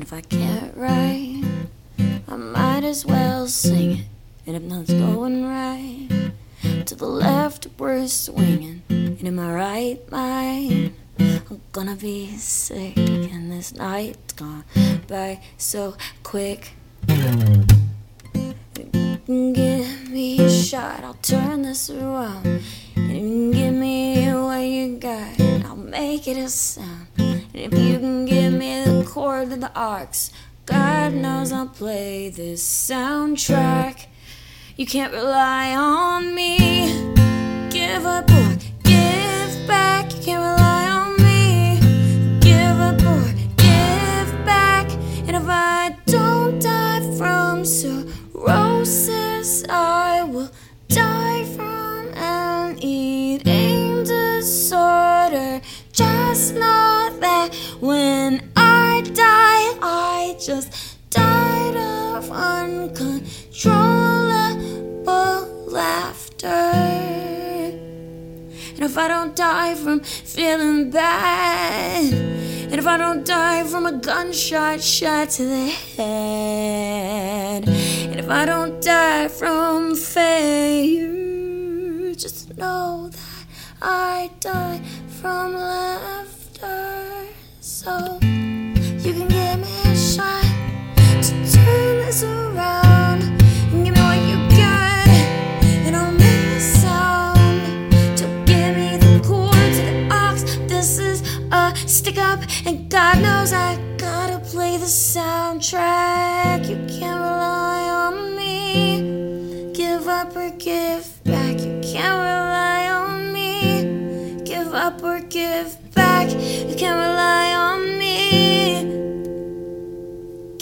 And if I can't write, I might as well sing it. And if nothing's going right, to the left we're swinging. And in my right mind, I'm gonna be sick. And this night's gone by so quick. Give me a shot, I'll turn this around. And give me what you got, I'll make it a sound. If you can give me the cord to the aux, God knows I'll play this soundtrack. You can't rely on me. Give up or give back. You can't rely on me. Give up or give back. And if I don't die from cirrhosis, I will die from an eating disorder. Just know just died of uncontrollable laughter. And if I don't die from feeling bad, and if I don't die from a gunshot shot to the head, and if I don't die from failure, just know that I die from laughter. up, and God knows I gotta play the soundtrack. You can't rely on me. Give up or give back. You can't rely on me. Give up or give back. You can't rely on me.